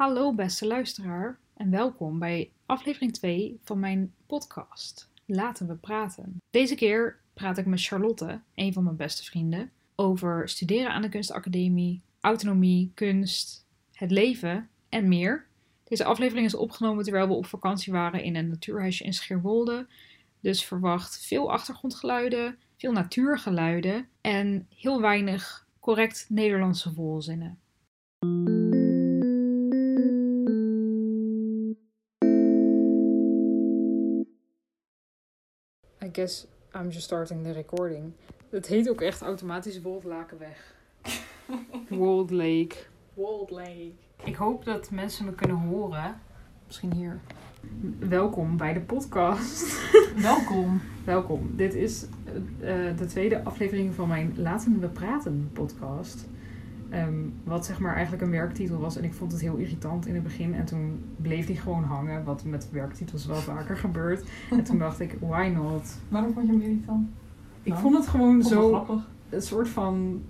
Hallo beste luisteraar en welkom bij aflevering 2 van mijn podcast. Laten we praten. Deze keer praat ik met Charlotte, een van mijn beste vrienden, over studeren aan de kunstacademie, autonomie, kunst, het leven en meer. Deze aflevering is opgenomen terwijl we op vakantie waren in een natuurhuisje in Scheerwolde. Dus verwacht veel achtergrondgeluiden, veel natuurgeluiden en heel weinig correct Nederlandse volzinnen. Guess I'm just starting the recording. Het heet ook echt automatisch Woldlakenweg. Wold Lake. Walled Lake. Ik hoop dat mensen me kunnen horen. Misschien hier. Welkom bij de podcast. Welkom. Welkom. Dit is eh, de tweede aflevering van mijn Laten we praten podcast. Ehm, wat zeg maar eigenlijk een werktitel was. En ik vond het heel irritant in het begin. En toen bleef die gewoon hangen. Wat met werktitels wel vaker gebeurt. En toen dacht ik, why not? Waarom vond je hem irritant? Ik Nou, vond het gewoon zo grappig? een soort van.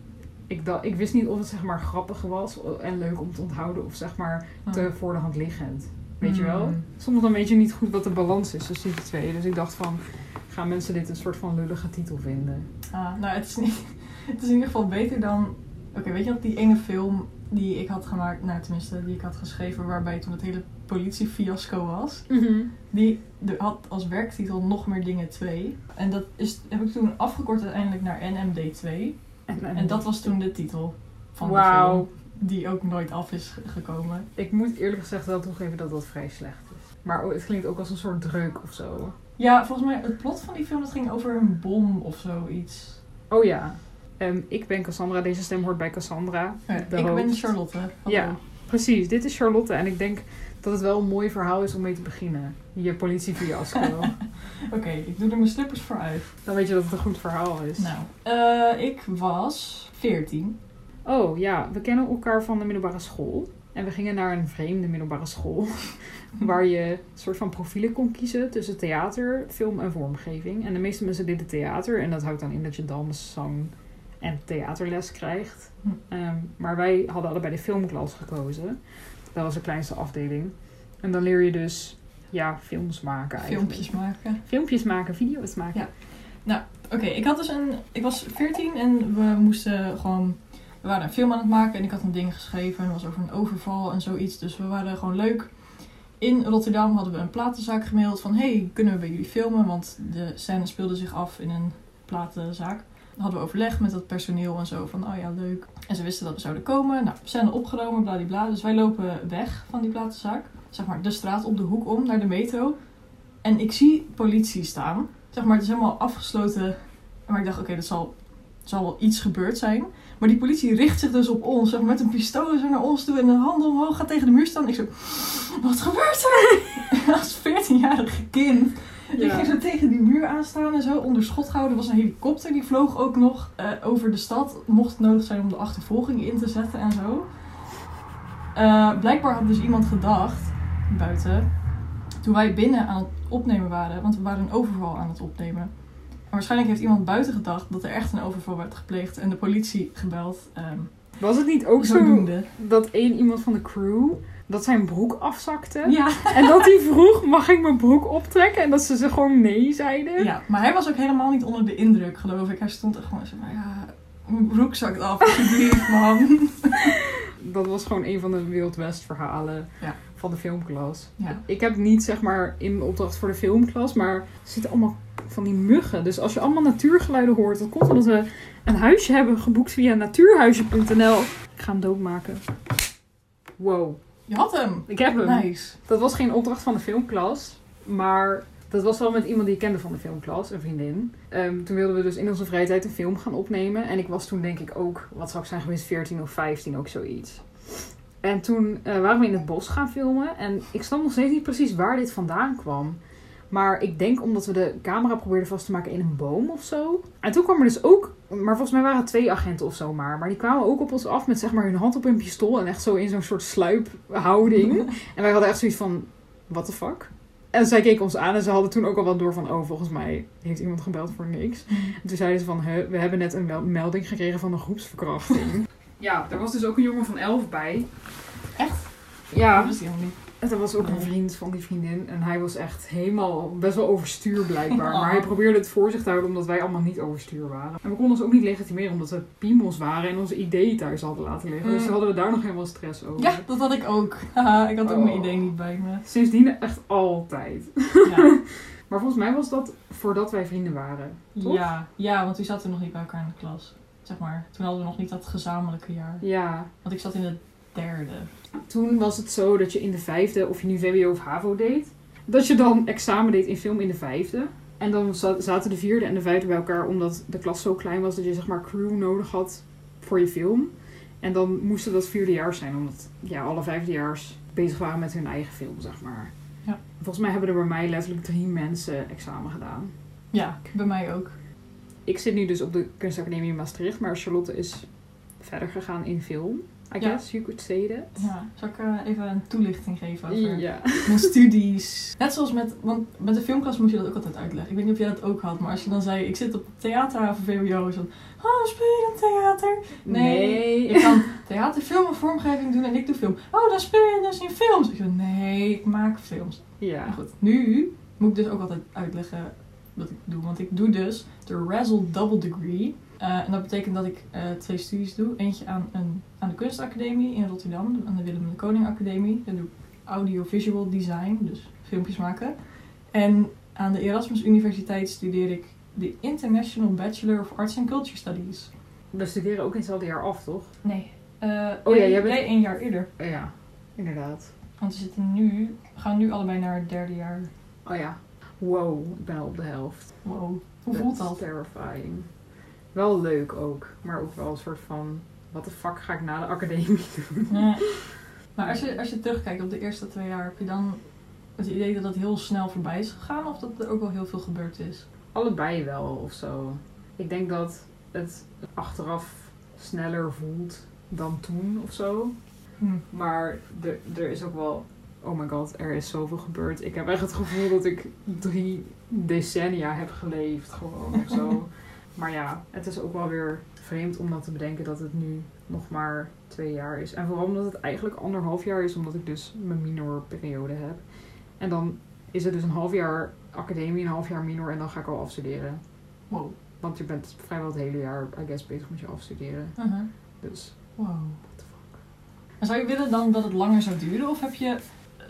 Ik, dacht, ik wist niet of het zeg maar grappig was en leuk om te onthouden. Of zeg maar te voor de hand liggend. Weet je wel? Mm. Soms dan weet je niet goed wat de balans is tussen die twee. Dus ik dacht van, gaan mensen dit een soort van lullige titel vinden? Ah, nou, het is, niet, het is in ieder geval beter dan... Oké, weet je dat die ene film die ik had gemaakt... Nou, tenminste, die ik had geschreven... waarbij toen het hele politiefiasco was... Die de- had als werktitel Nog meer dingen 2. En dat is, heb ik toen afgekort uiteindelijk naar NMD 2. En, En dat was toen de titel van de film. Die ook nooit af is ge- gekomen. Ik moet eerlijk gezegd wel toegeven dat dat vrij slecht is. Maar het klinkt ook als een soort druk of zo. Ja, volgens mij het plot van die film dat ging over een bom of zoiets. Oh ja. Ehm, ik ben Cassandra. Deze stem hoort bij Cassandra. Ja, ik ben. Charlotte. Hallo. Ja. Precies, dit is Charlotte. En ik denk dat het wel een mooi verhaal is om mee te beginnen. Je politiefiasco. Oké, ik doe er mijn slippers voor uit. Dan weet je dat het een goed verhaal is. Nou, eh, ik was 14. Oh ja, we kennen elkaar van de middelbare school. En we gingen naar een vreemde middelbare school. Waar je een soort van profielen kon kiezen tussen theater, film en vormgeving. En de meeste mensen deden theater. En dat houdt dan in dat je dans, zang en theaterles krijgt. Hm. Ehm, maar wij hadden allebei de filmklas gekozen. Dat was de kleinste afdeling. En dan leer je dus ja, films maken eigenlijk. Filmpjes maken. Filmpjes maken, video's maken. Ja. Oké, ik had dus een. Ik was 14 en we moesten gewoon. We waren een film aan het maken en ik had een ding geschreven. En het was over een overval en zoiets. Dus we waren gewoon leuk. In Rotterdam hadden we een platenzaak gemaild van... Hey, kunnen we bij jullie filmen? Want de scène speelde zich af in een platenzaak. Hadden we overleg met dat personeel en zo van... Oh ja, leuk. En ze wisten dat we zouden komen. Nou, scène opgenomen, bladibla. Dus wij lopen weg van die platenzaak. Zeg maar de straat op de hoek om naar de metro. En ik zie politie staan. Zeg maar, het is helemaal afgesloten. Maar ik dacht, oké, dat zal, zal wel iets gebeurd zijn. Maar die politie richt zich dus op ons. Zeg maar, met een pistool zo naar ons toe en een hand omhoog gaat tegen de muur staan. Ik zo, wat gebeurt er? Als 14-jarige kind. Ik ging zo tegen die muur aanstaan en zo onder schot gehouden. Er was een helikopter die vloog ook nog eh, over de stad. Mocht het nodig zijn om de achtervolging in te zetten en zo. Eh, blijkbaar had dus iemand gedacht, buiten, toen wij binnen aan het opnemen waren, want we waren een overval aan het opnemen. En waarschijnlijk heeft iemand buiten gedacht dat er echt een overval werd gepleegd en de politie gebeld. ehm Was het niet ook zo zodoende. dat één iemand van de crew dat zijn broek afzakte? Ja. En dat hij vroeg, mag ik mijn broek optrekken? En dat ze ze gewoon nee zeiden? ja, maar hij was ook helemaal niet onder de indruk, geloof ik. Hij stond echt gewoon zo van, ja, mijn broek zakt af, alsjeblieft, man. Dat was gewoon een van de Wild West verhalen Ja. van de filmklas. Ja. Ik heb niet zeg maar in mijn opdracht voor de filmklas, maar er zitten allemaal van die muggen. Dus als je allemaal natuurgeluiden hoort, dat komt omdat we een huisje hebben geboekt via natuurhuisje.nl. Ik ga hem doodmaken. Wow, Je had hem. ik heb hem. Nice. Dat was geen opdracht van de filmklas, maar dat was wel met iemand die ik kende van de filmklas, een vriendin. Ehm, toen wilden we dus in onze vrije tijd een film gaan opnemen. En ik was toen denk ik ook, wat zou ik zijn geweest, 14 of 15, ook zoiets. En toen eh, waren we in het bos gaan filmen. En ik snap nog steeds niet precies waar dit vandaan kwam. Maar ik denk omdat we de camera probeerden vast te maken in een boom of zo. En toen kwam er dus ook, maar volgens mij waren het twee agenten of zo maar. Maar die kwamen ook op ons af met zeg maar hun hand op hun pistool. En echt zo in zo'n soort sluiphouding. En wij hadden echt zoiets van, what the fuck? En zij keken ons aan en ze hadden toen ook al wel door van, oh, volgens mij heeft iemand gebeld voor niks. En toen zeiden ze van, "Huh, we hebben net een mel- melding gekregen van een groepsverkrachting. ja, er was dus ook een jongen van 11 bij. Echt? Ja, Dat wist hij helemaal niet. En dat was ook een Oh. vriend van die vriendin. En hij was echt helemaal best wel overstuur blijkbaar. Oh. Maar hij probeerde het voor zich te houden omdat wij allemaal niet overstuur waren. En we konden ons ook niet legitimeren omdat we piemels waren en onze ideeën thuis hadden laten liggen. Dus hadden we daar nog helemaal stress over. Ja, dat had ik ook. Haha, ik had ook Oh. mijn idee niet bij me. Sindsdien echt altijd. Ja. Maar volgens mij was dat voordat wij vrienden waren. Toch? Ja, ja, want toen zaten we nog niet bij elkaar in de klas. Zeg maar. Toen hadden we nog niet dat gezamenlijke jaar. Ja. Want ik zat in het derde. Toen was het zo dat je in de vijfde, of je nu VWO of HAVO deed, dat je dan examen deed in film in de vijfde. En dan za- zaten de vierde en de vijfde bij elkaar omdat de klas zo klein was dat je zeg maar crew nodig had voor je film. En dan moesten dat vierde jaar zijn, omdat ja, alle vijfdejaars bezig waren met hun eigen film, zeg maar. Ja. Volgens mij hebben er bij mij letterlijk drie mensen examen gedaan. Ja, bij mij ook. Ik zit nu dus op de kunstacademie in Maastricht, maar Charlotte is verder gegaan in film. I Ja. guess you could say that. Ja, zal ik eh, even een toelichting geven over Ja. mijn studies? Net zoals met, want met de filmklas moest je dat ook altijd uitleggen. Ik weet niet of jij dat ook had, maar als je dan zei, ik zit op theaterhaven VWO, is dan, oh, speel je dan theater? Nee. Ik kan theater, film en vormgeving doen en ik doe film. Oh, dan speel je dus in films. Ik nee, ik maak films. Ja. Maar goed, nu moet ik dus ook altijd uitleggen wat ik doe. Want ik doe dus de Razzle Double Degree. Eh, en dat betekent dat ik eh, twee studies doe. Eentje aan, een, aan de Kunstacademie in Rotterdam, aan de Willem de Koning Academie. Daar doe ik audiovisual design, dus filmpjes maken. En aan de Erasmus Universiteit studeer ik de International Bachelor of Arts and Culture Studies. We studeren ook in hetzelfde jaar af, toch? Nee. Eh, Oh ja, jij bent- nee, één jaar eerder. Oh ja, inderdaad. Want we zitten nu, we gaan nu allebei naar het derde jaar. Oh ja. Wow, ik ben al op de helft. Wow. Hoe voelt dat? terrifying. Wel leuk ook, maar ook wel een soort van... Wat de fuck ga ik na de academie doen? Ja. Maar als je, als je terugkijkt op de eerste twee jaar, heb je dan het idee dat het heel snel voorbij is gegaan? Of dat er ook wel heel veel gebeurd is? Allebei wel, of zo. Ik denk dat het achteraf sneller voelt dan toen, of zo. Hm. Maar er, er is ook wel... Oh my god, er is zoveel gebeurd. Ik heb echt het gevoel dat ik drie decennia heb geleefd, gewoon, of zo. Maar ja, het is ook wel weer vreemd om dan te bedenken dat het nu nog maar twee jaar is. En vooral omdat het eigenlijk anderhalf jaar is, omdat ik dus mijn minorperiode heb. En dan is het dus een half jaar academie, een half jaar minor en dan ga ik al afstuderen. Wow. Want je bent vrijwel het hele jaar, I guess, bezig met je afstuderen. Uh-huh. Dus, Wow. what the fuck. En zou je willen dan dat het langer zou duren? Of heb je,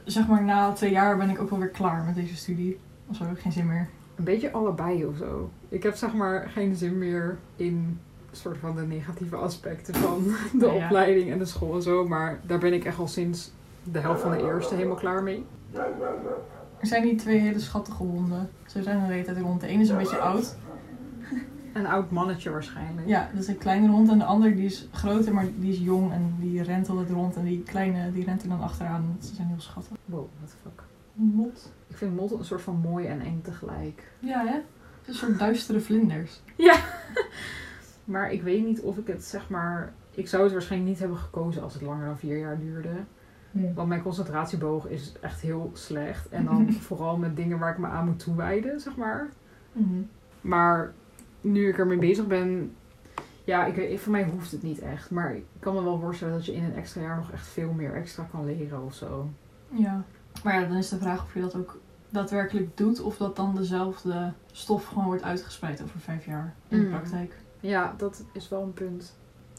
zeg maar, na twee jaar ben ik ook wel weer klaar met deze studie? Of zo, geen zin meer? Een beetje allebei of zo. Ik heb zeg maar geen zin meer in soort van de negatieve aspecten van de Ja, ja. opleiding en de school en zo. Maar daar ben ik echt al sinds de helft van de eerste helemaal klaar mee. Er zijn hier twee hele schattige honden. Ze zijn een hele tijd rond. De ene is een beetje oud. Een oud mannetje waarschijnlijk. Ja, dat is een kleine hond. En de ander die is groter, maar die is jong. En die rent altijd rond. En die kleine, die rent er dan achteraan. Ze zijn heel schattig. Wow, what the fuck. Mot. Ik vind mot een soort van mooi en eng tegelijk. Ja, hè? Het is een soort duistere vlinders. Maar ik weet niet of ik het zeg maar... Ik zou het waarschijnlijk niet hebben gekozen als het langer dan vier jaar duurde. Want mijn concentratieboog is echt heel slecht. En dan vooral met dingen waar ik me aan moet toewijden, zeg maar. Mhm. Maar nu ik ermee bezig ben... Ja, ik voor mij hoeft het niet echt. Maar ik kan me wel voorstellen dat je in een extra jaar nog echt veel meer extra kan leren of zo. Ja. Maar ja, dan is de vraag of je dat ook daadwerkelijk doet. Of dat dan dezelfde stof gewoon wordt uitgespreid over vijf jaar in de Mm. praktijk. Ja, dat is wel een punt.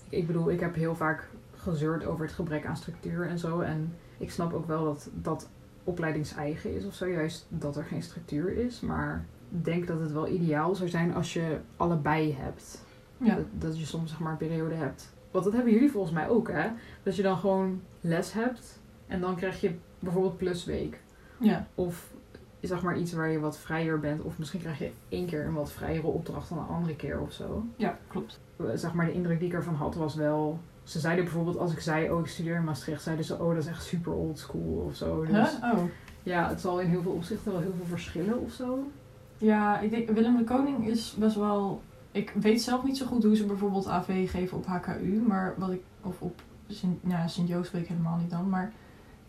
Ik bedoel, ik heb heel vaak gezeurd over het gebrek aan structuur en zo. En ik snap ook wel dat dat opleidingseigen is of zo. Juist dat er geen structuur is. Maar ik denk dat het wel ideaal zou zijn als je allebei hebt. Ja. Dat, dat je soms zeg maar een periode hebt. Want dat hebben jullie volgens mij ook, hè? Dat je dan gewoon les hebt. En dan krijg je bijvoorbeeld plusweek. Ja. Of zeg maar iets waar je wat vrijer bent. Of misschien krijg je één keer een wat vrijere opdracht dan een andere keer of zo. Ja, klopt. Zeg maar de indruk die ik ervan had was wel... Ze zeiden bijvoorbeeld als ik zei, oh ik studeer in Maastricht. Zeiden ze, oh dat is echt super old school of zo. Dus Huh? Oh. ja, het zal in heel veel opzichten wel heel veel verschillen of zo. Ja, ik denk Willem de Koning is best wel. Ik weet zelf niet zo goed hoe ze bijvoorbeeld AV geven op HKU, maar wat ik. Of op Sint, ja, Sint-Joost weet ik helemaal niet dan. Maar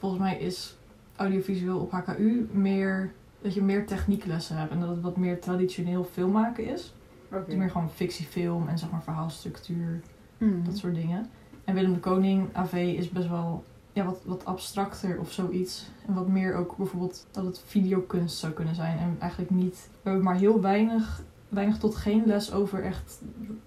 volgens mij is audiovisueel op HKU meer. Dat je meer technieklessen hebt en dat het wat meer traditioneel filmmaken is. Het is meer gewoon fictiefilm en zeg maar verhaalstructuur, Hmm. dat soort dingen. En Willem de Koning, AV, is best wel ja, wat, wat abstracter of zoiets. En wat meer ook bijvoorbeeld dat het videokunst zou kunnen zijn. En eigenlijk niet. We hebben maar heel weinig, weinig tot geen les over echt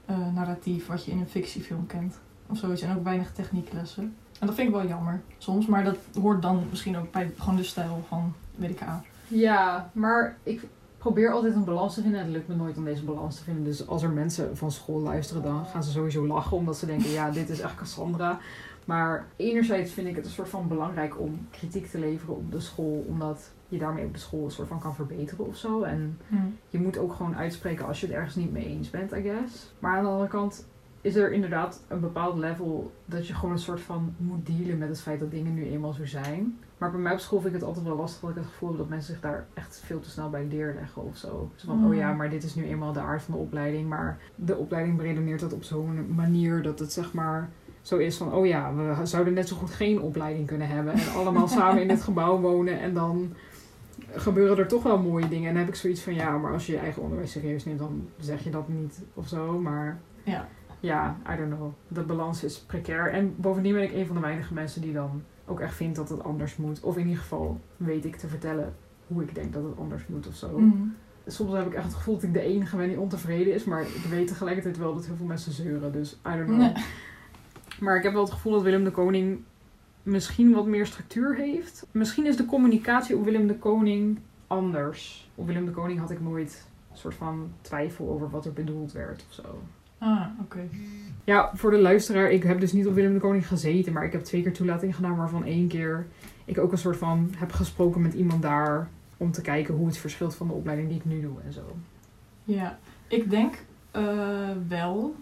eh, narratief wat je in een fictiefilm kent. Of zoiets. En ook weinig technieklessen. En dat vind ik wel jammer soms. Maar dat hoort dan misschien ook bij gewoon de stijl van WDK. Ja, maar ik probeer altijd een balans te vinden. En het lukt me nooit om deze balans te vinden. Dus als er mensen van school luisteren, dan gaan ze sowieso lachen. Omdat ze denken, ja, dit is echt Cassandra. Maar enerzijds vind ik het een soort van belangrijk om kritiek te leveren op de school. Omdat je daarmee op de school een soort van kan verbeteren of zo. En je moet ook gewoon uitspreken als je het ergens niet mee eens bent, I guess. Maar aan de andere kant is er inderdaad een bepaald level dat je gewoon een soort van moet dealen met het feit dat dingen nu eenmaal zo zijn. Maar bij mij op school vind ik het altijd wel lastig dat ik het gevoel heb dat mensen zich daar echt veel te snel bij neerleggen of zo. Zo van, Mm. oh ja, maar dit is nu eenmaal de aard van de opleiding. Maar de opleiding beredeneert dat op zo'n manier dat het zeg maar zo is van, oh ja, we zouden net zo goed geen opleiding kunnen hebben. En allemaal samen in dit gebouw wonen en dan gebeuren er toch wel mooie dingen. En dan heb ik zoiets van, ja, maar als je je eigen onderwijs serieus neemt, dan zeg je dat niet of zo. Maar Ja. Ja, I don't know. De balans is precair. En bovendien ben ik een van de weinige mensen die dan ook echt vindt dat het anders moet. Of in ieder geval weet ik te vertellen hoe ik denk dat het anders moet of zo. Mhm. Soms heb ik echt het gevoel dat ik de enige ben die ontevreden is. Maar ik weet tegelijkertijd wel dat heel veel mensen zeuren. Dus I don't know. Nee. Maar ik heb wel het gevoel dat Willem de Koning misschien wat meer structuur heeft. Misschien is de communicatie op Willem de Koning anders. Op Willem de Koning had ik nooit een soort van twijfel over wat er bedoeld werd of zo. Ah, oké. Ja, voor de luisteraar, ik heb dus niet op Willem de Koning gezeten, maar ik heb twee keer toelating gedaan, waarvan één keer ik ook een soort van heb gesproken met iemand daar om te kijken hoe het verschilt van de opleiding die ik nu doe en zo. Ja, ik denk eh, wel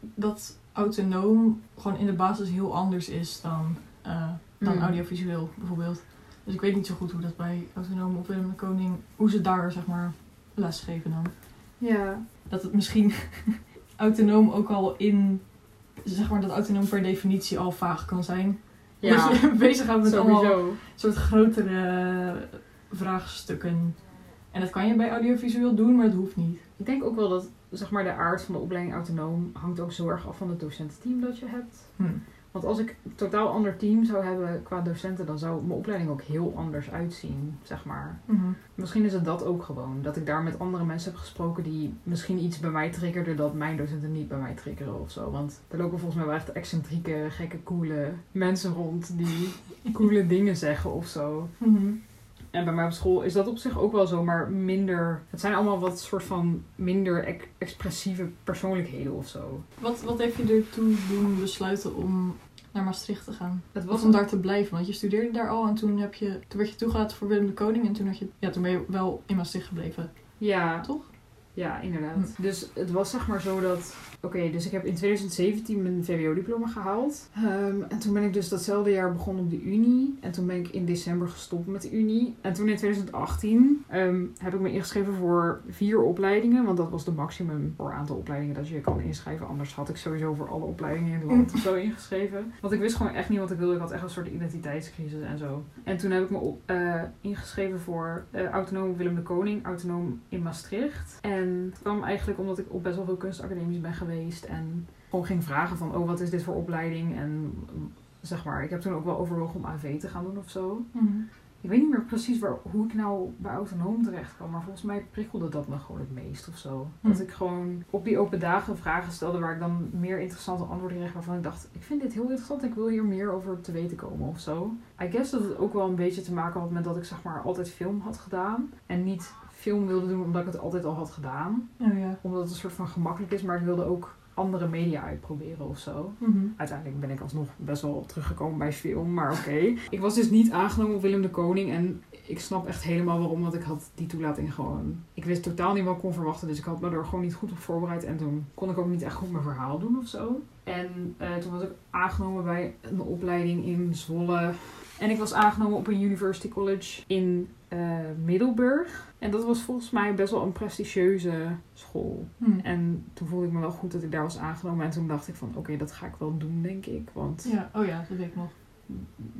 dat autonoom gewoon in de basis heel anders is dan, eh, dan Mm. audiovisueel bijvoorbeeld. Dus ik weet niet zo goed hoe dat bij autonoom of Willem de Koning, hoe ze daar zeg maar lesgeven dan. Ja. Dat het misschien autonoom ook al in, zeg maar dat autonoom per definitie al vaag kan zijn. Ja, Dat je bezighoudt met allemaal soort grotere vraagstukken. En dat kan je bij audiovisueel doen, maar dat hoeft niet. Ik denk ook wel dat zeg maar, de aard van de opleiding autonoom hangt ook zo erg af van het docententeam dat je hebt. Hm. Want als ik een totaal ander team zou hebben qua docenten, dan zou mijn opleiding ook heel anders uitzien, zeg maar. Mhm. Misschien is het dat ook gewoon. Dat ik daar met andere mensen heb gesproken die misschien iets bij mij triggerden dat mijn docenten niet bij mij triggeren of zo. Want er lopen volgens mij wel echt excentrieke, gekke, coole mensen rond die coole dingen zeggen of zo. Mhm. En bij mij op school is dat op zich ook wel zo, maar minder. Het zijn allemaal wat soort van minder ex- expressieve persoonlijkheden of zo. Wat, wat heeft je ertoe doen besluiten om naar Maastricht te gaan? Het Of was om daar te blijven? Want je studeerde daar al en toen, heb je, toen werd je toegelaten voor Willem de Koning. En toen, had je, ja, toen ben je wel in Maastricht gebleven, Ja, toch? Ja, inderdaad. Dus het was zeg maar zo dat... Oké, dus ik heb in 2017 mijn VWO-diploma gehaald. Ehm, en toen ben ik dus datzelfde jaar begonnen op de Unie. En toen ben ik in december gestopt met de Unie. En toen in 2018 ehm, heb ik me ingeschreven voor vier opleidingen. Want dat was de maximum voor aantal opleidingen dat je kan inschrijven. Anders had ik sowieso voor alle opleidingen in het land of zo ingeschreven. Want ik wist gewoon echt niet wat ik wilde. Ik had echt een soort identiteitscrisis en zo. En toen heb ik me op, eh, ingeschreven voor eh, autonoom Willem de Koning, autonoom in Maastricht. En het kwam eigenlijk omdat ik op best wel veel kunstacademies ben geweest. En gewoon ging vragen van, oh wat is dit voor opleiding? En mm, zeg maar, ik heb toen ook wel overwogen om AV te gaan doen of zo. Ik weet niet meer precies waar, hoe ik nou bij autonoom terecht kwam. Maar volgens mij prikkelde dat me gewoon het meest of zo. Hm. Dat ik gewoon op die open dagen vragen stelde waar ik dan meer interessante antwoorden kreeg. Waarvan ik dacht, ik vind dit heel interessant. Ik wil hier meer over te weten komen of zo. I guess dat het ook wel een beetje te maken had met dat ik zeg maar altijd film had gedaan. En niet film wilde doen omdat ik het altijd al had gedaan. Oh ja. Omdat het een soort van gemakkelijk is. Maar ik wilde ook andere media uitproberen of zo. Mhm. Uiteindelijk ben ik alsnog best wel teruggekomen bij film, maar oké. Ik was dus niet aangenomen op Willem de Koning en ik snap echt helemaal waarom, want ik had die toelating gewoon... Ik wist totaal niet wat ik kon verwachten, dus ik had me er gewoon niet goed op voorbereid. En toen kon ik ook niet echt goed mijn verhaal doen of zo. En eh, toen was ik aangenomen bij een opleiding in Zwolle. En ik was aangenomen op een University College in eh, Middelburg. En dat was volgens mij best wel een prestigieuze school. Hm. En toen voelde ik me wel goed dat ik daar was aangenomen. En toen dacht ik van, oké, dat ga ik wel doen, denk ik. Want Ja, oh ja, dat weet ik nog.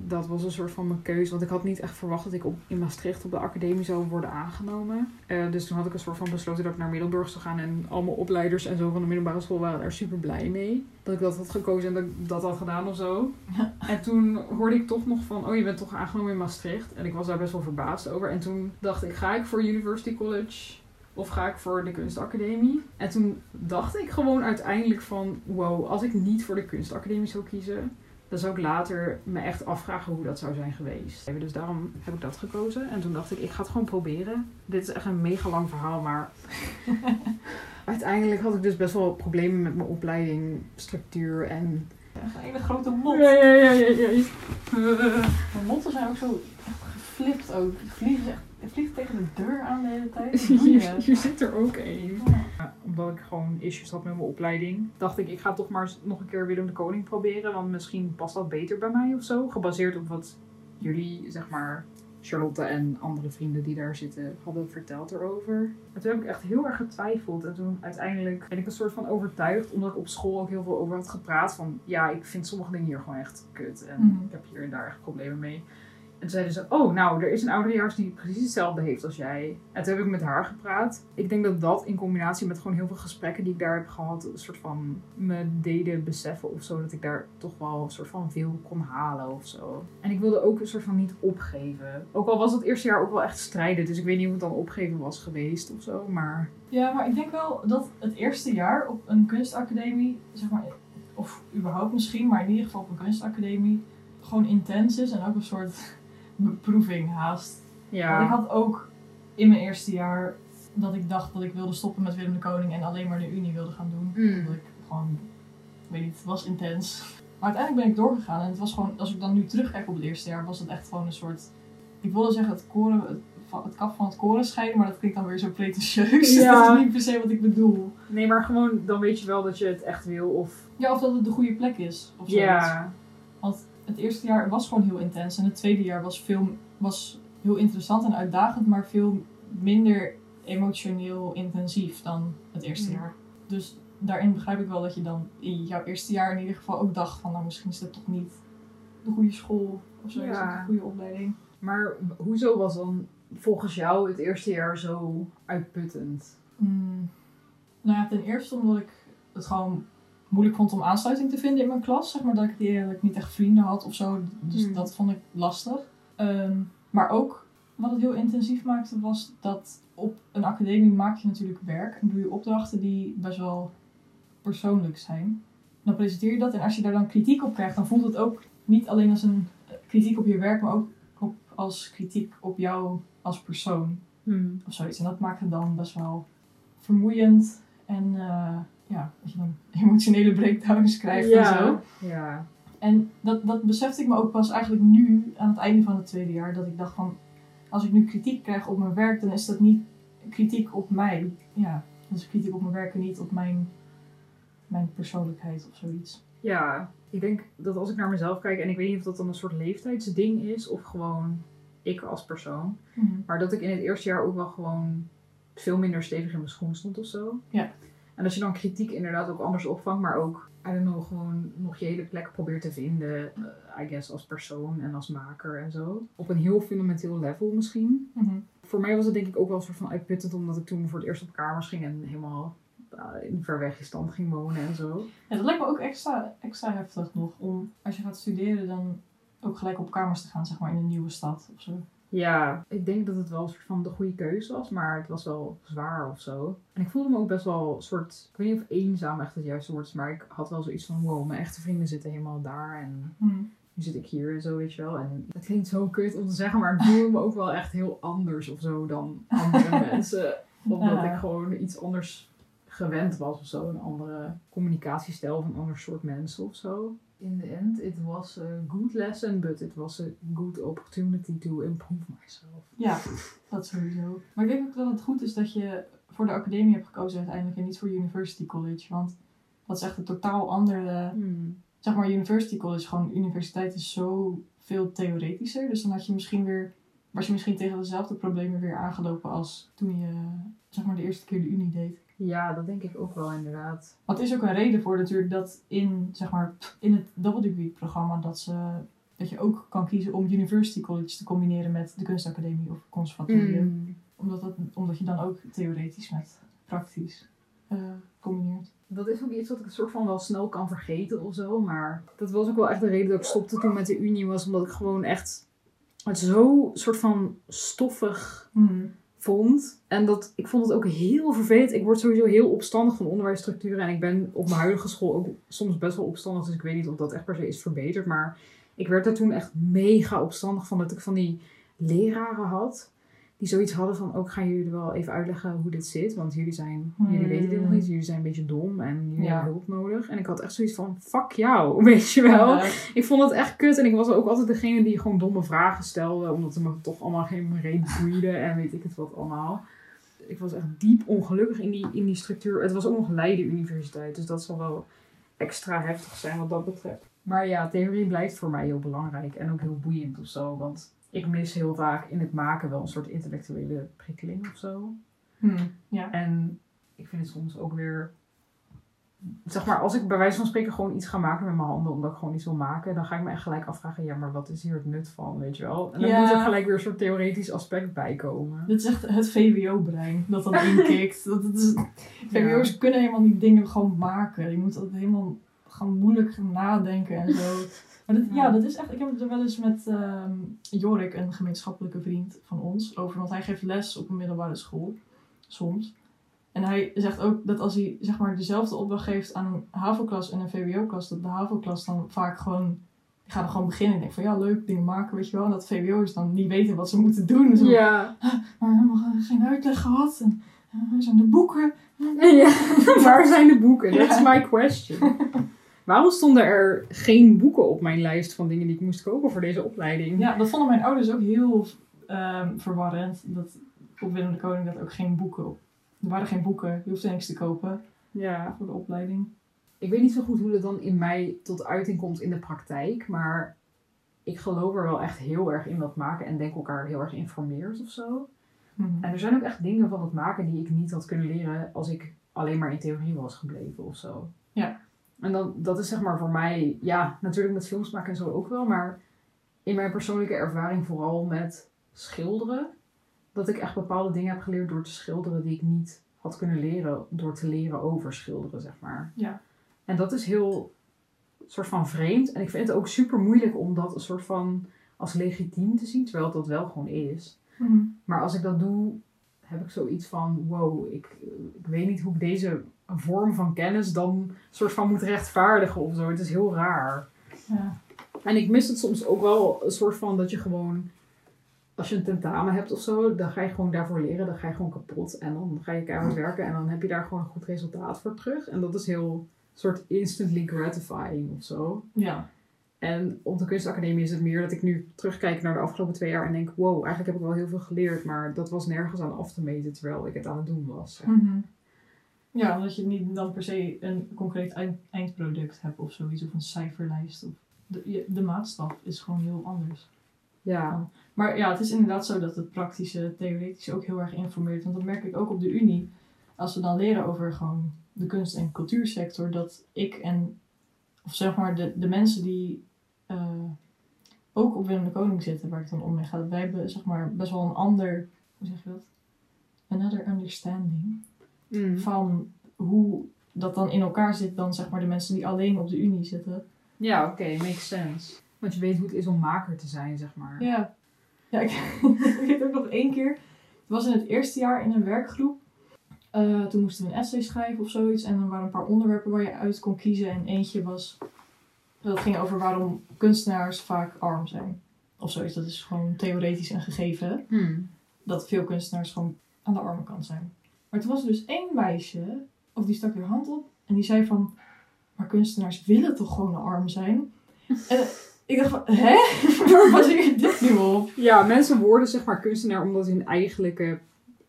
Dat was een soort van mijn keuze. Want ik had niet echt verwacht dat ik op, in Maastricht op de academie zou worden aangenomen. Eh, dus toen had ik een soort van besloten dat ik naar Middelburg zou gaan. En allemaal opleiders en zo van de middelbare school waren daar super blij mee. Dat ik dat had gekozen en dat ik dat had gedaan of zo. En toen hoorde ik toch nog van, oh je bent toch aangenomen in Maastricht. En ik was daar best wel verbaasd over. En toen dacht ik, ga ik voor University College of ga ik voor de kunstacademie? En toen dacht ik gewoon uiteindelijk van, wow, als ik niet voor de kunstacademie zou kiezen, dan zou ik later me echt afvragen hoe dat zou zijn geweest. Dus daarom heb ik dat gekozen. En toen dacht ik, ik ga het gewoon proberen. Dit is echt een mega lang verhaal, maar uiteindelijk had ik dus best wel problemen met mijn opleiding, structuur en... Echt een hele grote mot. Ja, ja, ja, ja. ja. Mijn motten zijn ook zo echt geflipt ook. Het vliegt, echt, het vliegt tegen de deur aan de hele tijd. Je? Hier, hier zit er ook één. Ja. Omdat ik gewoon issues had met mijn opleiding, dacht ik, ik ga toch maar nog een keer Willem de Koning proberen. Want misschien past dat beter bij mij of zo. Gebaseerd op wat jullie, zeg maar, Charlotte en andere vrienden die daar zitten, hadden verteld erover. En toen heb ik echt heel erg getwijfeld. En toen uiteindelijk ben ik een soort van overtuigd, omdat ik op school ook heel veel over had gepraat. Van ja, ik vind sommige dingen hier gewoon echt kut. En Mhm. ik heb hier en daar echt problemen mee. En zeiden ze, oh, nou, er is een ouderejaars die precies hetzelfde heeft als jij. En toen heb ik met haar gepraat. Ik denk dat dat in combinatie met gewoon heel veel gesprekken die ik daar heb gehad, een soort van me deden beseffen of zo, dat ik daar toch wel een soort van veel kon halen of zo. En ik wilde ook een soort van niet opgeven. Ook al was het eerste jaar ook wel echt strijden, dus ik weet niet of het dan opgeven was geweest of zo, maar... Ja, maar ik denk wel dat het eerste jaar op een kunstacademie, zeg maar, of überhaupt misschien, maar in ieder geval op een kunstacademie, gewoon intens is en ook een soort beproeving haast. Ja. Want ik had ook in mijn eerste jaar dat ik dacht dat ik wilde stoppen met Willem de Koning en alleen maar de Unie wilde gaan doen. Mm. Omdat ik gewoon, weet niet, het was intens. Maar uiteindelijk ben ik doorgegaan en het was gewoon, als ik dan nu terugkijk op het eerste jaar, was het echt gewoon een soort, ik wilde zeggen het koren, het, kap van het koren scheiden, maar dat klinkt dan weer zo pretentieus. Ja. Dat is niet per se wat ik bedoel. Nee, maar gewoon, dan weet je wel dat je het echt wil of... Ja, of dat het de goede plek is. Of zoiets. Ja. Het eerste jaar was gewoon heel intens en het tweede jaar was, veel, was heel interessant en uitdagend, maar veel minder emotioneel intensief dan het eerste Mm. jaar. Dus daarin begrijp ik wel dat je dan in jouw eerste jaar in ieder geval ook dacht van nou misschien is dit toch niet de goede school of zo, is Ja. de goede opleiding. Maar hoezo was dan volgens jou het eerste jaar zo uitputtend? Mm. Nou ja, ten eerste omdat ik het gewoon moeilijk vond om aansluiting te vinden in mijn klas. Zeg maar dat ik, die, dat ik niet echt vrienden had of zo. Dus Hmm. dat vond ik lastig. Ehm, maar ook wat het heel intensief maakte was dat op een academie maak je natuurlijk werk. En doe je opdrachten die best wel persoonlijk zijn. Dan presenteer je dat en als je daar dan kritiek op krijgt, dan voelt het ook niet alleen als een eh, kritiek op je werk, maar ook op, als kritiek op jou als persoon of zoiets. En dat maakt het dan best wel vermoeiend. En eh, ja, dat je dan emotionele breakdowns krijgt en zo. Ja. En dat, dat besefte ik me ook pas eigenlijk nu, aan het einde van het tweede jaar. Dat ik dacht van, als ik nu kritiek krijg op mijn werk, dan is dat niet kritiek op mij. Ja, dat is kritiek op mijn werk en niet op mijn, mijn persoonlijkheid of zoiets. Ja, ik denk dat als ik naar mezelf kijk, en ik weet niet of dat dan een soort leeftijdsding is of gewoon ik als persoon, maar dat ik in het eerste jaar ook wel gewoon veel minder stevig in mijn schoen stond of zo. Ja. En als je dan kritiek inderdaad ook anders opvangt, maar ook, I don't know, gewoon nog je hele plek probeert te vinden, eh, I guess, als persoon en als maker en zo. Op een heel fundamenteel level misschien. Mhm. Voor mij was het denk ik ook wel een soort van uitputtend, omdat ik toen voor het eerst op kamers ging en helemaal uh, in ver weg stand ging wonen en zo. Ja, dat lijkt me ook extra, extra heftig nog om, als je gaat studeren, dan ook gelijk op kamers te gaan, zeg maar, in een nieuwe stad of zo. Ja, ik denk dat het wel een soort van de goede keuze was, maar het was wel zwaar of zo. En ik voelde me ook best wel een soort, ik weet niet of eenzaam echt het juiste woord is, maar ik had wel zoiets van, wow, mijn echte vrienden zitten helemaal daar en nu zit ik hier en zo, weet je wel. En het klinkt zo kut om te zeggen, maar ik voelde me ook wel echt heel anders of zo dan andere mensen. Omdat Ja. ik gewoon iets anders gewend was of zo. Een andere communicatiestijl van een ander soort mensen of zo. In the end, it was a good lesson, but it was a good opportunity to improve myself. Ja, dat sowieso. Maar ik denk ook dat het goed is dat je voor de academie hebt gekozen uiteindelijk en niet voor University College. Want dat is echt een totaal andere... Hmm. Zeg maar, University College, gewoon universiteit is zo veel theoretischer. Dus dan had je misschien weer... Was je misschien tegen dezelfde problemen weer aangelopen als toen je zeg maar de eerste keer de Unie deed. Ja, dat denk ik ook wel inderdaad. Want er is ook een reden voor natuurlijk dat in, zeg maar, in het double degree programma dat ze dat je ook kan kiezen om University College te combineren met de kunstacademie of conservatorium. Mm. Omdat, dat, omdat je dan ook theoretisch met praktisch eh, combineert. Dat is ook iets wat ik een soort van wel snel kan vergeten of zo. Maar dat was ook wel echt de reden dat ik stopte toen met de Unie. Was omdat ik gewoon echt het zo soort van stoffig En dat, ik vond het ook heel vervelend. Ik word sowieso heel opstandig van onderwijsstructuren. En ik ben op mijn huidige school ook soms best wel opstandig. Dus ik weet niet of dat echt per se is verbeterd. Maar ik werd er toen echt mega opstandig van dat ik van die leraren had. Die zoiets hadden van, ook gaan jullie wel even uitleggen hoe dit zit. Want jullie zijn, jullie Hmm. weten dit nog niet. Jullie zijn een beetje dom en jullie Ja. hebben hulp nodig. En ik had echt zoiets van, fuck jou, weet je wel. Ja, Ik vond het echt kut. En ik was ook altijd degene die gewoon domme vragen stelde. Omdat het me toch allemaal geen reden boeide. En weet ik het wat allemaal. Ik was echt diep ongelukkig in die, in die structuur. Het was ook nog Leiden Universiteit. Dus dat zal wel extra heftig zijn wat dat betreft. Maar ja, theorie blijft voor mij heel belangrijk. En ook heel boeiend of zo. Want ik mis heel vaak in het maken wel een soort intellectuele prikkeling of zo. Hmm, ja. En ik vind het soms ook weer. Zeg maar, als ik bij wijze van spreken gewoon iets ga maken met mijn handen, omdat ik gewoon iets wil maken, dan ga ik me echt gelijk afvragen: ja, maar wat is hier het nut van, weet je wel? En dan Ja. moet er gelijk weer een soort theoretisch aspect bij komen. Dit is echt het VWO-brein dat dan inkikt. dat, dat is, VWO's kunnen helemaal niet dingen gewoon maken. Je moet altijd helemaal gaan moeilijk gaan nadenken en zo. Maar dat, ja. Dat is echt. Ik heb het er wel eens met ehm, Jorik, een gemeenschappelijke vriend van ons, over. Want hij geeft les op een middelbare school. Soms. En hij zegt ook dat als hij zeg maar dezelfde opdracht geeft aan een HAVO-klas en een VWO-klas, dat de HAVO-klas dan vaak gewoon. Die gaan er gewoon beginnen en denken van ja, leuk dingen maken, weet je wel. En dat VWO's dan niet weten wat ze moeten doen. Zo, Ja. maar we hebben geen uitleg gehad. En eh, waar zijn de boeken? ja. Waar zijn de boeken? That's my question. Waarom stonden er geen boeken op mijn lijst van dingen die ik moest kopen voor deze opleiding? Ja, dat vonden mijn ouders ook heel ehm, verwarrend. Dat op Willem de Koning dat ook geen boeken op. Er waren geen boeken. Je hoefde niks te kopen ja. voor de opleiding. Ik weet niet zo goed hoe dat dan in mij tot uiting komt in de praktijk, maar ik geloof er wel echt heel erg in dat maken en denk elkaar heel erg informeert of zo. En er zijn ook echt dingen van het maken die ik niet had kunnen leren als ik alleen maar in theorie was gebleven of zo. Ja. En dan, dat is zeg maar voor mij, ja, natuurlijk met films maken en zo ook wel, maar in mijn persoonlijke ervaring vooral met schilderen, dat ik echt bepaalde dingen heb geleerd door te schilderen die ik niet had kunnen leren door te leren over schilderen, zeg maar. Ja. En dat is heel soort van vreemd. En ik vind het ook super moeilijk om dat een soort van als legitiem te zien, terwijl dat wel gewoon is. Mhm. Maar als ik dat doe, heb ik zoiets van: wow, ik, ik weet niet hoe ik deze vorm van kennis dan soort van moet rechtvaardigen of zo. Het is heel raar. Ja. En ik mis het soms ook wel een soort van dat je gewoon, als je een tentamen hebt of zo, dan ga je gewoon daarvoor leren. Dan ga je gewoon kapot en dan ga je keihard werken en dan heb je daar gewoon een goed resultaat voor terug. En dat is heel soort instantly gratifying of zo. ja. En op de kunstacademie is het meer dat ik nu terugkijk naar de afgelopen twee jaar en denk, wow, eigenlijk heb ik wel heel veel geleerd, maar dat was nergens aan af te meten terwijl ik het aan het doen was. Mhm. Ja, omdat je niet dan per se een concreet eind- eindproduct hebt of zoiets, of een cijferlijst. Of de, je- de maatstaf is gewoon heel anders. Ja, Maar ja, het is inderdaad zo dat het praktische, theoretische ook heel erg informeert. Want dat merk ik ook op de Unie. Als we dan leren over gewoon de kunst- en cultuursector, dat ik en, of zeg maar, de, de mensen die eh, ook op Willem de Koning zitten, waar ik dan om mee ga, wij hebben zeg maar best wel een ander, hoe zeg je dat? Another understanding Mm. van hoe dat dan in elkaar zit dan zeg maar de mensen die alleen op de Unie zitten. ja oké, makes sense. Want je weet hoe het is om maker te zijn, zeg maar. Ja. Ja, ik, ik weet ook nog één keer. Het was in het eerste jaar in een werkgroep. Eh, toen moesten we een essay schrijven of zoiets. En er waren een paar onderwerpen waar je uit kon kiezen. En eentje was... Dat ging over waarom kunstenaars vaak arm zijn. Of zoiets. Dat is gewoon theoretisch een gegeven. Hmm. Dat veel kunstenaars gewoon aan de arme kant zijn. Maar toen was er dus één meisje. Of die stak haar hand op. En die zei van... Maar kunstenaars willen toch gewoon arm zijn? En ik dacht van... Hè? Waar baseer je dit nu op? Ja, mensen worden zeg maar kunstenaar omdat hun eigenlijke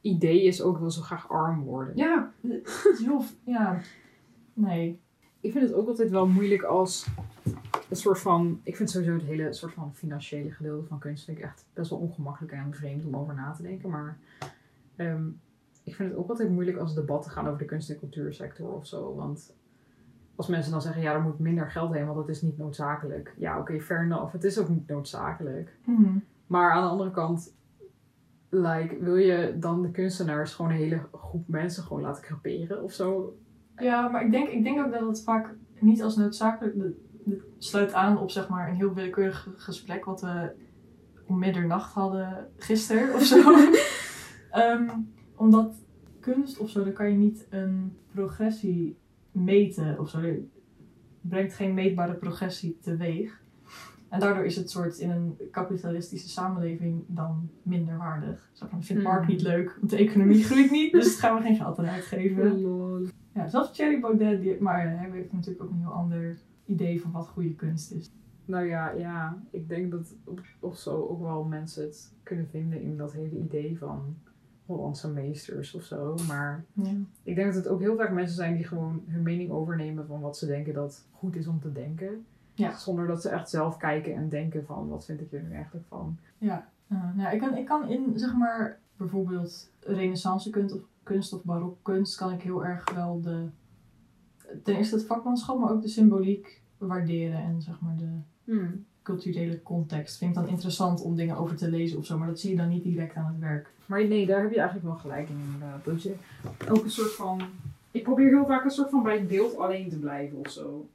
idee is ook wel zo graag arm worden. Ja, heel... Ja, nee. Ik vind het ook altijd wel moeilijk als een soort van... Ik vind sowieso het hele soort van financiële gedeelte van kunst vind ik echt best wel ongemakkelijk en vreemd om over na te denken. Maar ehm, ik vind het ook altijd moeilijk als debatten gaan over de kunst- en cultuursector of zo. Want als mensen dan zeggen, ja, er moet minder geld heen, want dat is niet noodzakelijk. Ja, oké, fair enough. Het is ook niet noodzakelijk. Mhm. Maar aan de andere kant, like, wil je dan de kunstenaars gewoon een hele groep mensen gewoon laten creperen of zo? Ja, maar ik denk, ik denk ook dat het vaak niet als noodzakelijk... Dit sluit aan op zeg maar een heel willekeurig gesprek wat we om middernacht hadden gisteren of zo. Ehm, omdat kunst of zo, daar kan je niet een progressie meten of zo. Brengt geen meetbare progressie teweeg. En daardoor is het soort in een kapitalistische samenleving dan minder waardig. Zo van, vindt Mark Hmm. niet leuk, want de economie groeit niet, dus gaan we geen geld aan uitgeven. Lol. Ja, zelfs Thierry Baudet, die, maar hij heeft natuurlijk ook een heel ander idee van wat goede kunst is. Nou ja, ja, ik denk dat of zo ook wel mensen het kunnen vinden in dat hele idee van Hollandse meesters of zo. Maar Ja. ik denk dat het ook heel vaak mensen zijn die gewoon hun mening overnemen van wat ze denken dat goed is om te denken. Ja. Zonder dat ze echt zelf kijken en denken van wat vind ik er nu eigenlijk van. Ja, eh, nou, ik, kan, ik kan in, zeg maar, bijvoorbeeld renaissance kunst of, kunst of barokkunst kan ik heel erg wel de, ten eerste het vakmanschap, maar ook de symboliek waarderen en zeg maar de culturele context. Vind ik dan interessant om dingen over te lezen of zo, maar dat zie je dan niet direct aan het werk. Maar nee, daar heb je eigenlijk wel gelijk in inderdaad. Dat je ook een soort van... Ik probeer heel vaak een soort van bij het beeld alleen te blijven of zo.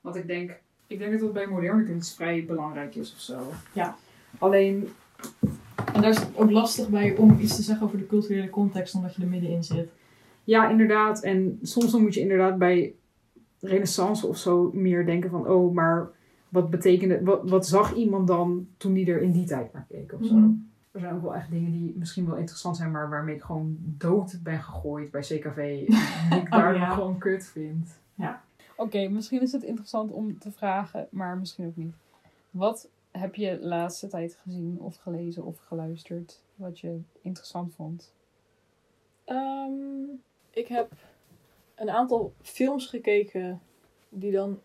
Want ik denk, ik denk dat dat bij moderne kunst vrij belangrijk is of zo. Ja. Alleen, En daar is het ook lastig bij om iets te zeggen over de culturele context, omdat je er middenin zit. ja inderdaad. En soms dan moet je inderdaad bij renaissance of zo meer denken van... Oh, maar wat betekende... Wat, wat zag iemand dan toen die er in die tijd naar keek of zo? Mhm. Er zijn ook wel echt dingen die misschien wel interessant zijn, maar waarmee ik gewoon dood ben gegooid bij CKV. Die ik daar ja. gewoon kut vind. Oké, misschien is het interessant om te vragen, maar misschien ook niet. Wat heb je de laatste tijd gezien of gelezen of geluisterd wat je interessant vond? Ehm, ik heb een aantal films gekeken die dan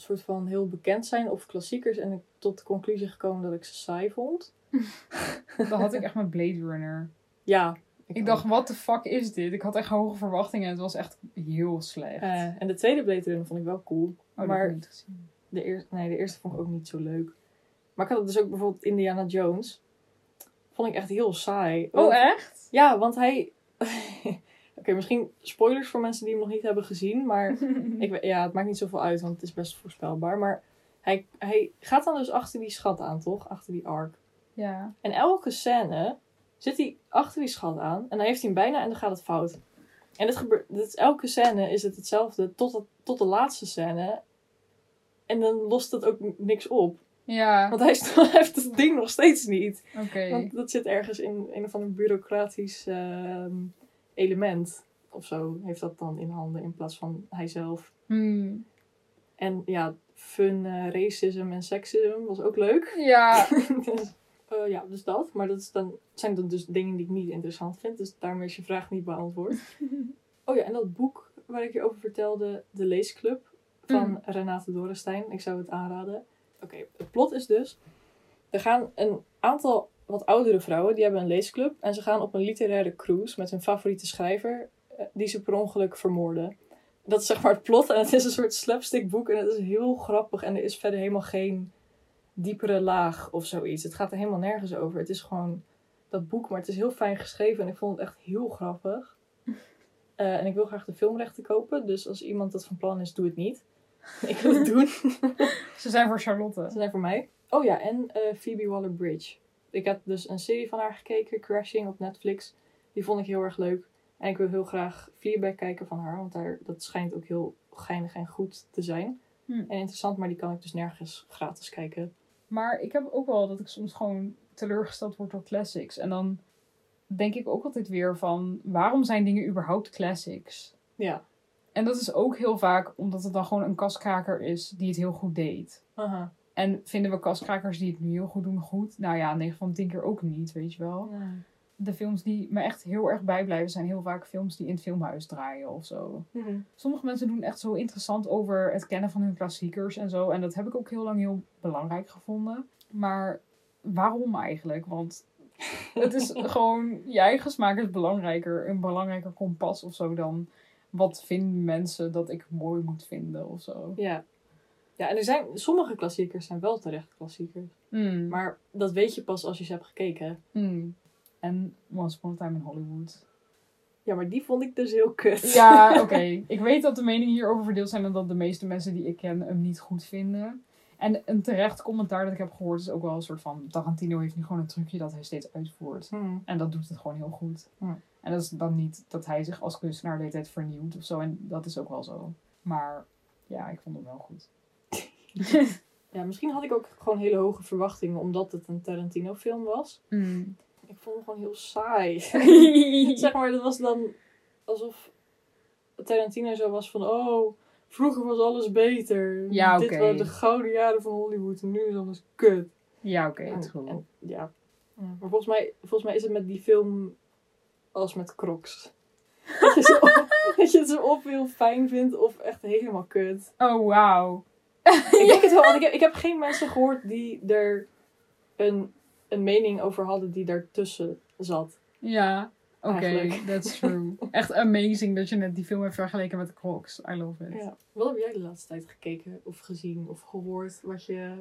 soort van heel bekend zijn of klassiekers. En ik tot de conclusie gekomen dat ik ze saai vond. Dat had ik echt met Blade Runner. Ja. Ik dacht, wat de fuck is dit? Ik had echt hoge verwachtingen en het was echt heel slecht. Eh, en de tweede Blade Runner vond ik wel cool. oh, maar- niet gezien. De, eerste, nee, de eerste vond ik ook niet zo leuk. Maar ik had dus ook bijvoorbeeld Indiana Jones. Vond ik echt heel saai. Oh, echt? Ja, want hij... Oké, misschien spoilers voor mensen die hem nog niet hebben gezien. Maar Ik, ja, het maakt niet zoveel uit, want het is best voorspelbaar. Maar hij, hij gaat dan dus achter die schat aan, toch? Achter die ark. Ja. En elke scène zit hij achter die schat aan. En dan heeft hij hem bijna en dan gaat het fout. En dit gebeurt, dit is, elke scène is het hetzelfde tot, het, tot de laatste scène. En dan lost het ook niks op. Ja, Want hij, is- hij heeft het ding nog steeds niet. oké. Want dat zit ergens in een of ander bureaucratisch ehm, element. Of zo heeft dat dan in handen in plaats van hijzelf. Hmm. En ja, fun, eh, racism en seksisme was ook leuk. Ja. dus, eh, ja, dus dat. Maar dat is dan, zijn dan dus dingen die ik niet interessant vind. Dus daarmee is je vraag niet beantwoord. oh ja, en dat boek waar ik je over vertelde, De Leesclub van Mm. Renate Dorenstein. Ik zou het aanraden. Oké, het plot is dus... Er gaan een aantal wat oudere vrouwen, die hebben een leesclub. En ze gaan op een literaire cruise met hun favoriete schrijver, eh, die ze per ongeluk vermoorden. Dat is zeg maar het plot. En het is een soort slapstick boek. En het is heel grappig. En er is verder helemaal geen diepere laag of zoiets. Het gaat er helemaal nergens over. Het is gewoon dat boek. Maar het is heel fijn geschreven. En ik vond het echt heel grappig. Eh, en ik wil graag de filmrechten kopen. Dus als iemand dat van plan is, doe het niet. ik wil het doen. Ze zijn voor Charlotte. Ze zijn voor mij. Oh ja, en eh, Phoebe Waller-Bridge. Ik heb dus een serie van haar gekeken, Crashing op Netflix. Die vond ik heel erg leuk. En ik wil heel graag feedback kijken van haar, want daar, dat schijnt ook heel geinig en goed te zijn. Hm. En interessant, maar die kan ik dus nergens gratis kijken. Maar ik heb ook wel dat ik soms gewoon teleurgesteld word door classics. En dan denk ik ook altijd weer van, waarom zijn dingen überhaupt classics? Ja. En dat is ook heel vaak omdat het dan gewoon een kaskraker is die het heel goed deed. Aha. En vinden we kaskrakers die het nu heel goed doen goed? Nou ja, 9 van de 10 keer ook niet, weet je wel. De films die me echt heel erg bijblijven zijn heel vaak films die in het filmhuis draaien of zo. Mhm. Sommige mensen doen echt zo interessant over het kennen van hun klassiekers en zo. En dat heb ik ook heel lang heel belangrijk gevonden. Maar waarom eigenlijk? Want het is gewoon, je eigen smaak is belangrijker, een belangrijker kompas of zo dan wat vinden mensen dat ik mooi moet vinden of zo. Ja. Ja, en er zijn, sommige klassiekers zijn wel terecht klassiekers. Mm. Maar dat weet je pas als je ze hebt gekeken. Mm. En Once Upon a Time in Hollywood. Ja, maar die vond ik dus heel kut. Ja, oké. Ik weet dat de meningen hierover verdeeld zijn en dat de meeste mensen die ik ken hem niet goed vinden. En een terecht commentaar dat ik heb gehoord is ook wel een soort van... Tarantino heeft nu gewoon een trucje dat hij steeds uitvoert. Hmm. En dat doet het gewoon heel goed. En dat is dan niet dat hij zich als kunstenaar de hele tijd vernieuwt of zo. En dat is ook wel zo. Maar ja, ik vond hem wel goed. Ja, misschien had ik ook gewoon hele hoge verwachtingen omdat het een Tarantino film was. Mm. Ik vond hem gewoon heel saai. zeg maar, dat was dan alsof Tarantino zo was van... Oh, vroeger was alles beter. Ja, Dit waren de gouden jaren van Hollywood en nu is alles kut. Ja, oké, en- ja. Ja, Maar volgens mij, volgens mij is het met die film als met Crocs. dat, je ze op, dat je het zo op heel fijn vindt of echt helemaal kut. Oh, wauw. Ik denk het wel, want ik heb, ik heb geen mensen gehoord die er een, een mening over hadden die daartussen zat. Ja, oké, that's true. Echt amazing dat je net die film hebt vergeleken met Crocs. I love it. Ja. Wat heb jij de laatste tijd gekeken of gezien of gehoord wat je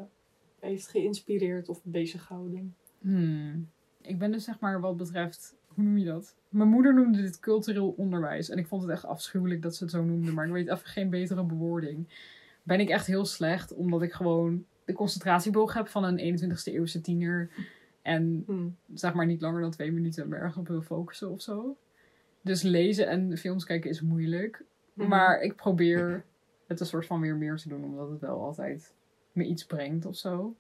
heeft geïnspireerd of bezig gehouden? Hmm. Ik ben dus zeg maar wat betreft, hoe noem je dat? Mijn moeder noemde dit cultureel onderwijs. En ik vond het echt afschuwelijk dat ze het zo noemde. Maar ik weet even geen betere bewoording. Ben ik echt heel slecht, omdat ik gewoon de concentratieboog heb van een 21ste eeuwse tiener. En Hm. zeg maar niet langer dan twee minuten me ergens op wil focussen of zo. Dus lezen en films kijken is moeilijk. Mhm. Maar ik probeer het een soort van weer meer te doen, omdat het wel altijd me iets brengt of zo.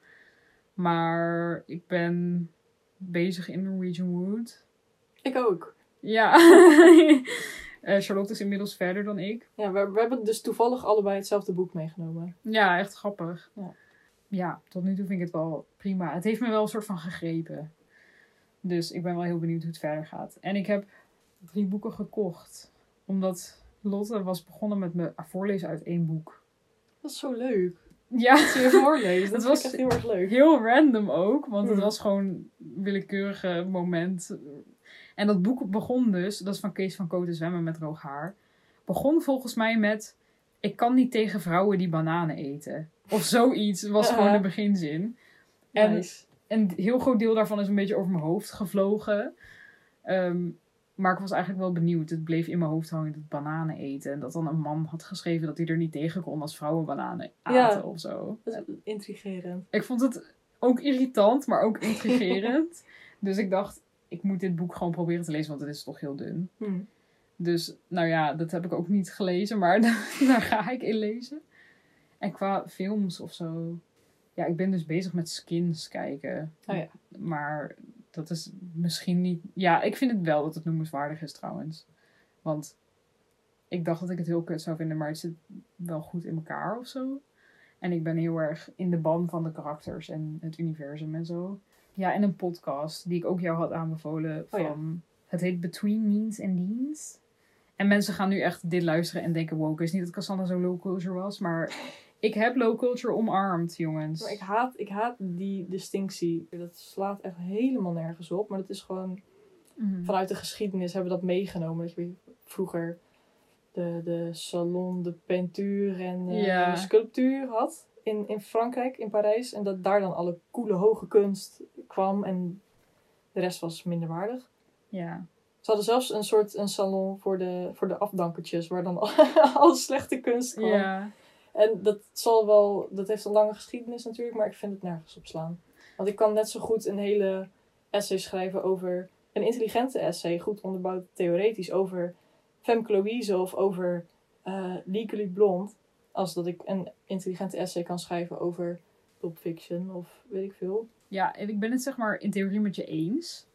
Maar ik ben bezig in Norwegian Wood. Ik ook. Ja. Eh, Charlotte is inmiddels verder dan ik. Ja, we, we hebben dus toevallig allebei hetzelfde boek meegenomen. Ja, echt grappig. Ja. Ja, tot nu toe vind ik het wel prima. Het heeft me wel een soort van gegrepen. Dus ik ben wel heel benieuwd hoe het verder gaat. En ik heb drie boeken gekocht. Omdat Lotte was begonnen met me voorlezen uit één boek. Dat is zo leuk. Ja, Dat je voorleest. Dat Het was echt heel erg leuk. heel random ook. Want het Hmm. was gewoon een willekeurige moment. En dat boek begon dus, dat is van Kees van Koten Zwemmen met droog haar. Begon volgens mij met, ik kan niet tegen vrouwen die bananen eten. Of zoiets was gewoon de beginzin. En Nice. een heel groot deel daarvan is een beetje over mijn hoofd gevlogen. Ehm, maar ik was eigenlijk wel benieuwd. Het bleef in mijn hoofd hangen dat bananen eten. En dat dan een man had geschreven dat hij er niet tegen kon als vrouwen bananen aten Ja. of zo. Dat is intrigerend. Ik vond het ook irritant, maar ook intrigerend. dus ik dacht, ik moet dit boek gewoon proberen te lezen, want het is toch heel dun. Hm. Dus nou ja, dat heb ik ook niet gelezen, maar daar ga ik in lezen. En qua films of zo. Ja, ik ben dus bezig met skins kijken. Oh ja. Maar dat is misschien niet. Ja, ik vind het wel dat het noemenswaardig is trouwens. Want ik dacht dat ik het heel kut zou vinden, maar het zit wel goed in elkaar of zo. En ik ben heel erg in de ban van de karakters en het universum en zo. Ja, en een podcast die ik ook jou had aanbevolen van... Oh ja. Het heet Between Means and Deans. En mensen gaan nu echt dit luisteren en denken... Wow, ik wist niet dat Cassandra zo low culture was. Maar ik heb low culture omarmd, jongens. Maar ik haat, ik haat die distinctie. Dat slaat echt helemaal nergens op. Maar dat is gewoon Mhm. vanuit de geschiedenis hebben we dat meegenomen. Dat je vroeger de, de salon de peinture en eh, Ja. de sculptuur had in, in Frankrijk, in Parijs. En dat daar dan alle coole hoge kunst kwam en de rest was minder waardig. Ja. Ze hadden zelfs een soort een salon voor de, voor de afdankertjes, waar dan alle slechte kunst kwam. Ja. En dat zal wel, dat heeft een lange geschiedenis natuurlijk, maar ik vind het nergens op slaan. Want ik kan net zo goed een hele essay schrijven over, een intelligente essay, goed onderbouwd theoretisch, over Femke Louise of over eh, Legally Blonde, als dat ik een intelligente essay kan schrijven over Pulp Fiction of weet ik veel. Ja, en ik ben het zeg maar in theorie met je eens.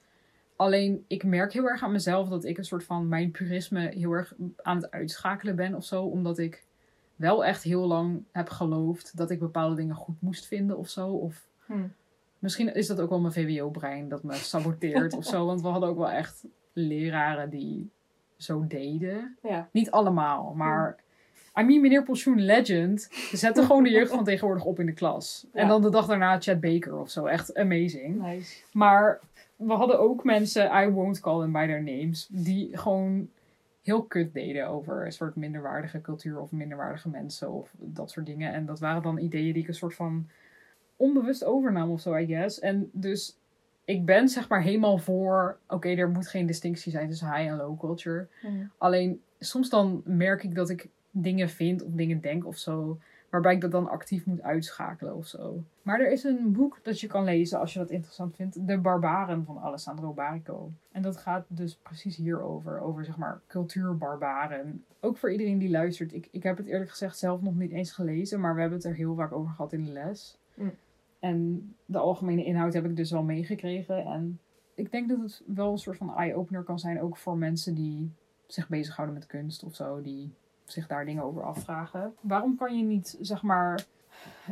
Alleen ik merk heel erg aan mezelf dat ik een soort van mijn purisme heel erg aan het uitschakelen ben of zo. Omdat ik wel echt heel lang heb geloofd dat ik bepaalde dingen goed moest vinden of zo. Of Hmm. misschien is dat ook wel mijn VWO-brein dat me saboteert of zo. Want we hadden ook wel echt leraren die zo deden. Ja, Niet allemaal, maar... I mean, meneer Pensioen Legend zette gewoon de jeugd van tegenwoordig op in de klas. En dan de dag daarna Chad Baker of zo. Echt amazing. Maar we hadden ook mensen, I won't call them by their names, die gewoon heel kut deden over een soort minderwaardige cultuur of minderwaardige mensen of dat soort dingen. En dat waren dan ideeën die ik een soort van onbewust overnam of zo, I guess. En dus ik ben zeg maar helemaal voor, oké, er moet geen distinctie zijn tussen high en low culture. Alleen soms dan merk ik dat ik dingen vind of dingen denk of zo, waarbij ik dat dan actief moet uitschakelen of zo. Maar er is een boek dat je kan lezen als je dat interessant vindt, De Barbaren van Alessandro Barico. En dat gaat dus precies hierover, over zeg maar cultuurbarbaren. Ook voor iedereen die luistert. Ik, ik heb het eerlijk gezegd zelf nog niet eens gelezen, maar we hebben het er heel vaak over gehad in de les. Mm. En de algemene inhoud heb ik dus wel meegekregen. En ik denk dat het wel een soort van eye-opener kan zijn, ook voor mensen die zich bezighouden met kunst of zo, die zich daar dingen over afvragen. Waarom kan je niet, zeg maar,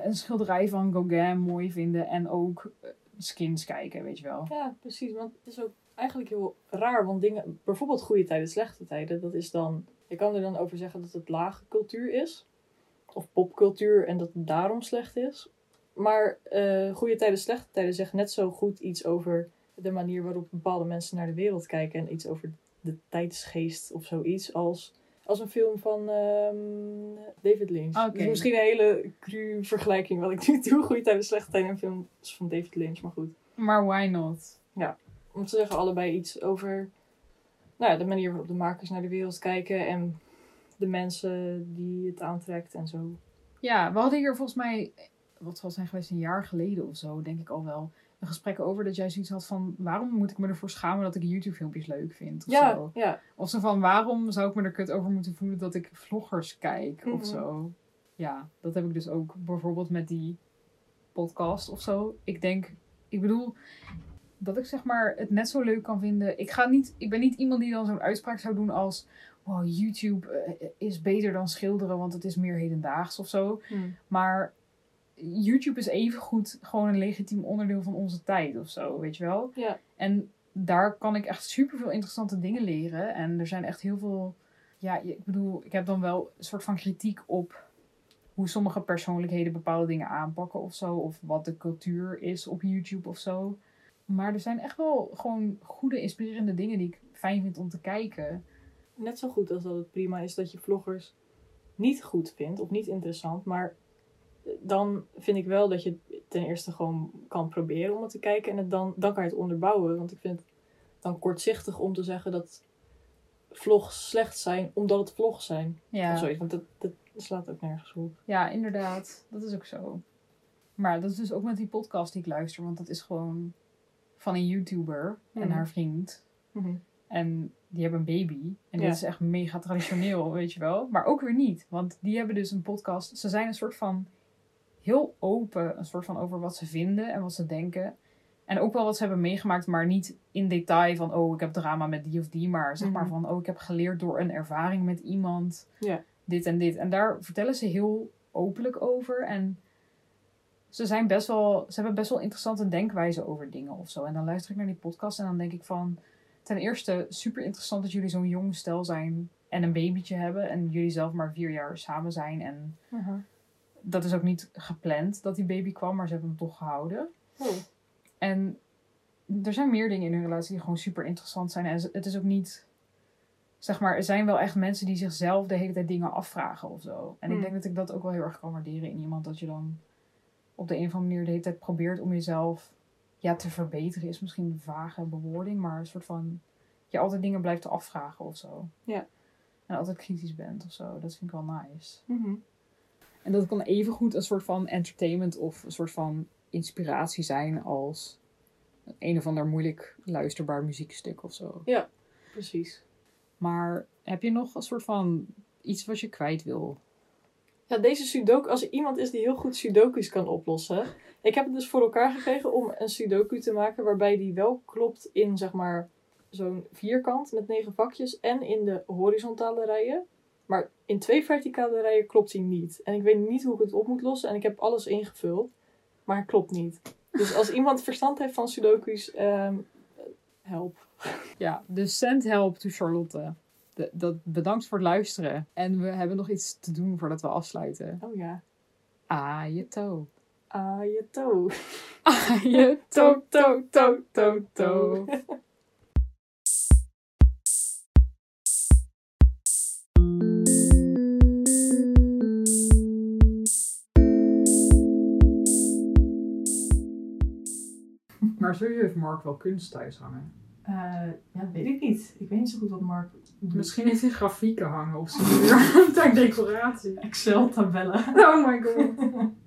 een schilderij van Gauguin mooi vinden en ook eh, skins kijken, weet je wel? Ja, precies. Want het is ook eigenlijk heel raar. Want dingen, bijvoorbeeld goede tijden, slechte tijden, dat is dan. Je kan er dan over zeggen dat het lage cultuur is. Of popcultuur en dat het daarom slecht is. Maar eh goede tijden, slechte tijden zeggen net zo goed iets over de manier waarop bepaalde mensen naar de wereld kijken. En iets over de tijdsgeest of zoiets. Als, als een film van ehm, David Lynch. Dus misschien een hele cru vergelijking wat ik nu doe. Goede tijden, slechte tijden en films van David Lynch. Maar goed Maar why not? om te zeggen allebei iets over nou ja, de manier waarop de makers naar de wereld kijken en de mensen die het aantrekt en zo. Ja, we hadden hier volgens mij, wat zal zijn geweest, een jaar geleden of zo, denk ik al wel, een gesprek over dat jij zoiets had van, waarom moet ik me ervoor schamen dat ik YouTube-filmpjes leuk vind? Of Ja, zo. ja, Of zo van, waarom zou ik me er kut over moeten voelen dat ik vloggers kijk Mhm. of zo? Ja, dat heb ik dus ook bijvoorbeeld met die podcast of zo. Ik denk, ik bedoel, dat ik zeg maar het net zo leuk kan vinden. Ik, ga niet, ik ben niet iemand die dan zo'n uitspraak zou doen als, wow, YouTube eh, is beter dan schilderen, want het is meer hedendaags of zo. Maar YouTube is evengoed gewoon een legitiem onderdeel van onze tijd of zo, weet je wel? Ja. En daar kan ik echt super veel interessante dingen leren. En er zijn echt heel veel. Ja, ik bedoel, ik heb dan wel een soort van kritiek op hoe sommige persoonlijkheden bepaalde dingen aanpakken of zo. Of wat de cultuur is op YouTube of zo. Maar er zijn echt wel gewoon goede, inspirerende dingen die ik fijn vind om te kijken. Net zo goed als dat het prima is dat je vloggers niet goed vindt of niet interessant, maar dan vind ik wel dat je ten eerste gewoon kan proberen om het te kijken en het dan, dan kan je het onderbouwen. Want ik vind het dan kortzichtig om te zeggen dat vlogs slecht zijn omdat het vlogs zijn. Ja. Of zoiets, want dat, dat slaat ook nergens op. Ja, inderdaad. Dat is ook zo. Maar dat is dus ook met die podcast die ik luister. Want dat is gewoon van een YouTuber en Mhm. haar vriend. En die hebben een baby. En Ja. dit is echt mega traditioneel, weet je wel. Maar ook weer niet. Want die hebben dus een podcast. Ze zijn een soort van heel open. Een soort van over wat ze vinden en wat ze denken. En ook wel wat ze hebben meegemaakt. Maar niet in detail van... Oh, ik heb drama met die of die. Maar zeg maar Mhm. van... Oh, ik heb geleerd door een ervaring met iemand. Ja. Dit en dit. En daar vertellen ze heel openlijk over. En ze zijn best wel... Ze hebben best wel interessante denkwijzen over dingen of zo. En dan luister ik naar die podcast. En dan denk ik van ten eerste super interessant dat jullie zo'n jong stel zijn en een babytje hebben en jullie zelf maar vier jaar samen zijn. En dat is ook niet gepland dat die baby kwam, maar ze hebben hem toch gehouden. Oh. En er zijn meer dingen in hun relatie die gewoon super interessant zijn. En het is ook niet, zeg maar, er zijn wel echt mensen die zichzelf de hele tijd dingen afvragen of zo. En ik Hmm. denk dat ik dat ook wel heel erg kan waarderen in iemand. Dat je dan op de een of andere manier de hele tijd probeert om jezelf ja, te verbeteren. Is misschien een vage bewoording, maar een soort van je altijd dingen blijft afvragen of zo. Ja. En altijd kritisch bent of zo. Dat vind ik wel nice. Mhm. En dat kan evengoed een soort van entertainment of een soort van inspiratie zijn als een of ander moeilijk luisterbaar muziekstuk of zo. Precies. Maar heb je nog een soort van iets wat je kwijt wil? Ja, deze Sudoku, als er iemand is die heel goed Sudoku's kan oplossen. Ik heb het dus voor elkaar gekregen om een Sudoku te maken waarbij die wel klopt in zeg maar zo'n vierkant met negen vakjes en in de horizontale rijen. Maar in twee verticale rijen klopt hij niet. En ik weet niet hoe ik het op moet lossen en ik heb alles ingevuld, maar het klopt niet. Dus als iemand verstand heeft van Sudoku's, ehm, help. Ja, dus send help to Charlotte. De, dat, bedankt voor het luisteren. En we hebben nog iets te doen voordat we afsluiten. Oh ja. Ah, je toe. Ah, je toe. Ah, je toe, toe, toe, toe, toe. Maar sowieso heeft Mark wel kunst thuis hangen. Eh, ja, weet ik niet. Ik weet niet zo goed wat Mark doet. Misschien heeft hij grafieken hangen of zo. Ter decoratie. Excel-tabellen. Oh my god.